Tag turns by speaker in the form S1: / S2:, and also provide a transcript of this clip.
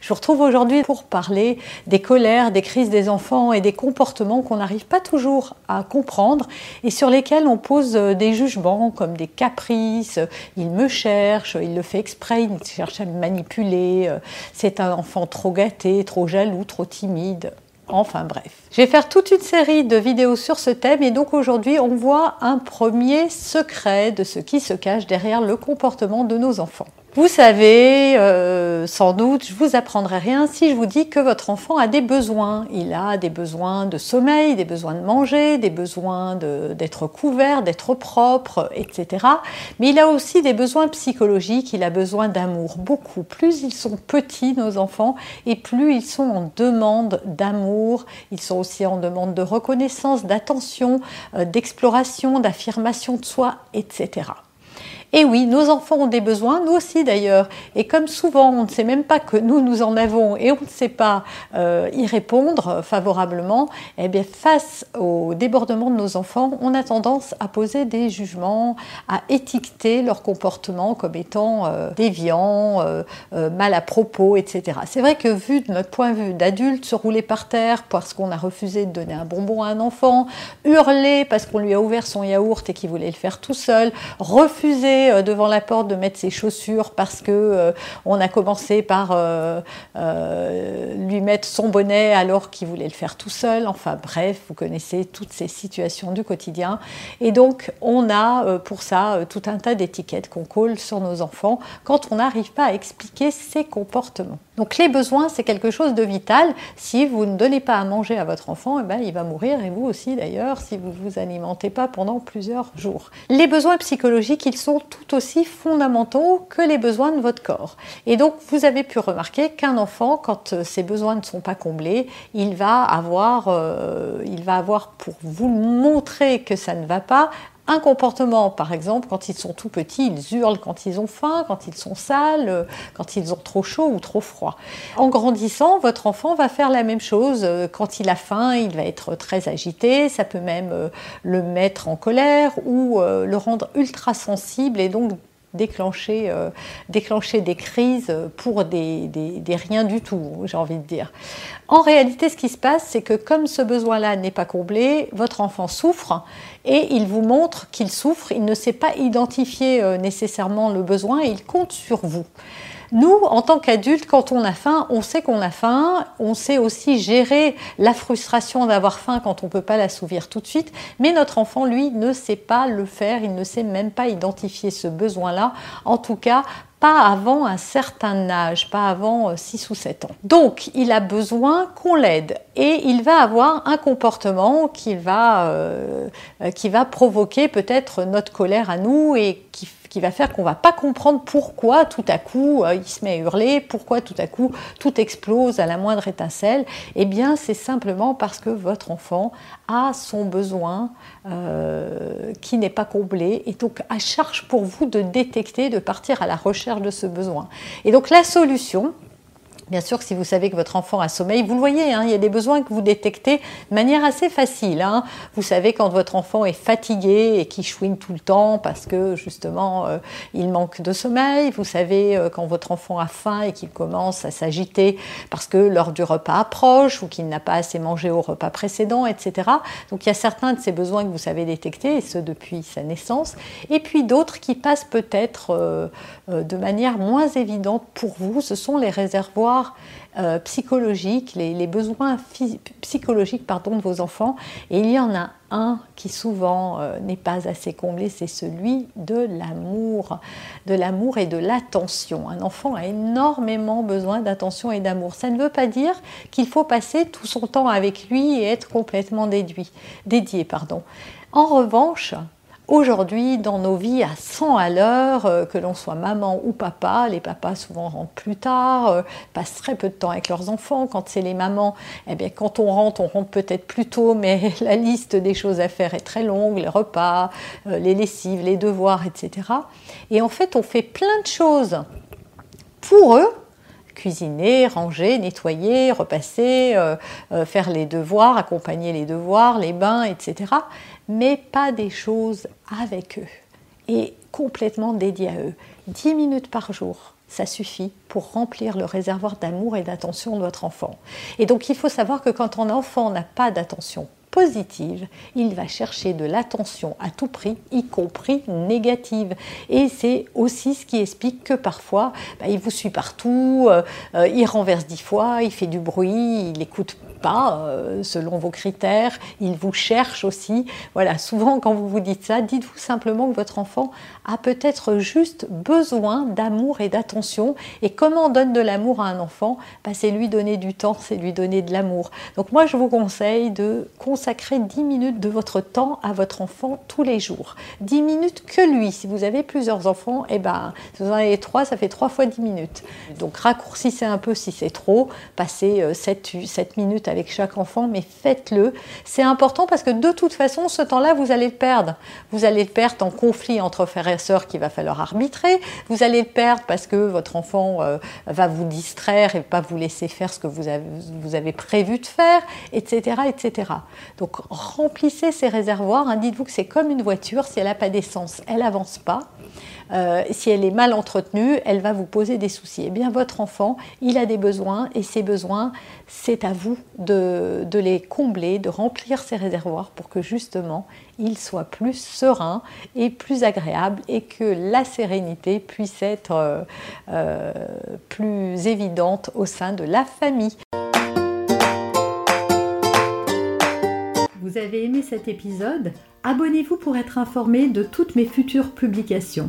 S1: Je vous retrouve aujourd'hui pour parler des colères, des crises des enfants et des comportements qu'on n'arrive pas toujours à comprendre et sur lesquels on pose euh, des jugements comme des caprices, il me cherche, il le fait exprès, il cherche à me manipuler, euh, c'est un enfant trop gâté, trop jaloux, trop timide. Enfin bref. Je vais faire toute une série de vidéos sur ce thème et donc aujourd'hui on voit un premier secret de ce qui se cache derrière le comportement de nos enfants. Vous savez, euh, sans doute, je vous apprendrai rien si je vous dis que votre enfant a des besoins. Il a des besoins de sommeil, des besoins de manger, des besoins d'être couvert, d'être propre, etc. Mais il a aussi des besoins psychologiques, il a besoin d'amour. Beaucoup. Plus ils sont petits, nos enfants, et plus ils sont en demande d'amour. Ils sont aussi en demande de reconnaissance, d'attention, euh, d'exploration, d'affirmation de soi, etc. Et oui, nos enfants ont des besoins, nous aussi d'ailleurs. Et comme souvent, on ne sait même pas que nous, nous en avons et on ne sait pas euh, y répondre favorablement, eh bien, face au débordement de nos enfants, on a tendance à poser des jugements, à étiqueter leur comportement comme étant euh, déviant, euh, mal à propos, etc. C'est vrai que vu de notre point de vue d'adulte, se rouler par terre parce qu'on a refusé de donner un bonbon à un enfant, hurler parce qu'on lui a ouvert son yaourt et qu'il voulait le faire tout seul, refuser euh, devant la porte de mettre ses chaussures parce que euh, on a commencé par euh, lui mettre son bonnet alors qu'il voulait le faire tout seul. Enfin bref, vous connaissez toutes ces situations du quotidien. Et donc on a pour ça tout un tas d'étiquettes qu'on colle sur nos enfants quand on n'arrive pas à expliquer ses comportements. Donc les besoins, c'est quelque chose de vital. Si vous ne donnez pas à manger à votre enfant, eh ben, il va mourir, et vous aussi d'ailleurs, si vous ne vous alimentez pas pendant plusieurs jours. Les besoins psychologiques, ils sont tout aussi fondamentaux que les besoins de votre corps. Et donc vous avez pu remarquer qu'un enfant, quand euh, ses besoins ne sont pas comblés, il va avoir, euh, il va avoir pour vous montrer que ça ne va pas, un comportement, par exemple, quand ils sont tout petits, ils hurlent quand ils ont faim, quand ils sont sales, euh, quand ils ont trop chaud ou trop froid. En grandissant, votre enfant va faire la même chose. Euh, quand il a faim, il va être très agité, ça peut même euh, le mettre en colère ou le rendre ultra sensible et donc déclencher, déclencher des crises pour des, des, rien du tout, j'ai envie de dire. En réalité, ce qui se passe, c'est que comme ce besoin-là n'est pas comblé, votre enfant souffre et il vous montre qu'il souffre, il ne sait pas identifier euh, nécessairement le besoin et il compte sur vous. Nous, en tant qu'adultes, quand on a faim, on sait qu'on a faim, on sait aussi gérer la frustration d'avoir faim quand on ne peut pas l'assouvir tout de suite, mais notre enfant, lui, ne sait pas le faire, il ne sait même pas identifier ce besoin-là, en tout cas pas avant un certain âge, pas avant 6 euh, ou 7 ans. Donc, il a besoin qu'on l'aide. Et il va avoir un comportement qui va, euh, euh, qui va provoquer peut-être notre colère à nous et qui qui va faire qu'on va pas comprendre pourquoi tout à coup euh, il se met à hurler, pourquoi tout à coup tout explose à la moindre étincelle. Eh bien, c'est simplement parce que votre enfant a son besoin euh, qui n'est pas comblé et donc à charge pour vous de détecter, de partir à la recherche de ce besoin. Et donc la solution, Bien sûr, si vous savez que votre enfant a sommeil, vous le voyez, hein, il y a des besoins que vous détectez de manière assez facile. Hein. Vous savez quand votre enfant est fatigué et qu'il chouine tout le temps parce que justement euh, il manque de sommeil. Vous savez euh, quand votre enfant a faim et qu'il commence à s'agiter parce que l'heure du repas approche ou qu'il n'a pas assez mangé au repas précédent, etc. Donc il y a certains de ces besoins que vous savez détecter, et ce depuis sa naissance. Et puis d'autres qui passent peut-être euh, de manière moins évidente pour vous. Ce sont les réservoirs devoirs euh, psychologiques, les, besoins psychologiques pardon, de vos enfants. Et il y en a un qui souvent euh, n'est pas assez comblé, c'est celui de l'amour, de l'amour et de l'attention. Un enfant a énormément besoin d'attention et d'amour. Ça ne veut pas dire qu'il faut passer tout son temps avec lui et être complètement dédié. Pardon. En revanche, Aujourd'hui, dans nos vies à 100 à l'heure, euh, que l'on soit maman ou papa, les papas souvent rentrent plus tard, euh, passent très peu de temps avec leurs enfants. Quand c'est les mamans, eh bien, quand on rentre, on rentre peut-être plus tôt, mais la liste des choses à faire est très longue, les repas, euh, les lessives, les devoirs, etc. Et en fait, on fait plein de choses pour eux, cuisiner, ranger, nettoyer, repasser, faire les devoirs, accompagner les devoirs, les bains, etc mais pas des choses avec eux et complètement dédiées à eux. 10 minutes par jour, ça suffit pour remplir le réservoir d'amour et d'attention de votre enfant. Et donc il faut savoir que quand un enfant n'a pas d'attention positive, il va chercher de l'attention à tout prix, y compris négative. Et c'est aussi ce qui explique que parfois, bah, il vous suit partout, euh, euh, il renverse dix fois, il fait du bruit, il n'écoute pas euh, selon vos critères, il vous cherche aussi. Voilà, souvent quand vous vous dites ça, dites-vous simplement que votre enfant a peut-être juste besoin d'amour et d'attention. Et comment on donne de l'amour à un enfant? Bah, C'est lui donner du temps, c'est lui donner de l'amour. Donc moi, je vous conseille de consacrer 10 minutes de votre temps à votre enfant tous les jours. 10 minutes que lui. Si vous avez plusieurs enfants, eh ben, si vous en avez trois, ça fait 3 fois 10 minutes. Donc raccourcissez un peu si c'est trop, passez 7, euh, 7 minutes avec chaque enfant, mais faites-le. C'est important parce que de toute façon, ce temps-là, vous allez le perdre. Vous allez le perdre en conflit entre frères et sœurs qu'il va falloir arbitrer. Vous allez le perdre parce que votre enfant euh, va vous distraire et pas vous laisser faire ce que vous avez, prévu de faire, etc., etc. Donc remplissez ces réservoirs. Hein. Dites-vous que c'est comme une voiture. Si elle n'a pas d'essence, elle avance pas. Euh, si elle est mal entretenue, elle va vous poser des soucis. Eh bien, votre enfant, il a des besoins et ces besoins, c'est à vous de, les combler, de remplir ces réservoirs pour que justement, il soit plus serein et plus agréable et que la sérénité puisse être euh, euh, plus évidente au sein de la famille.
S2: Vous avez aimé cet épisode? Abonnez-vous pour être informé de toutes mes futures publications.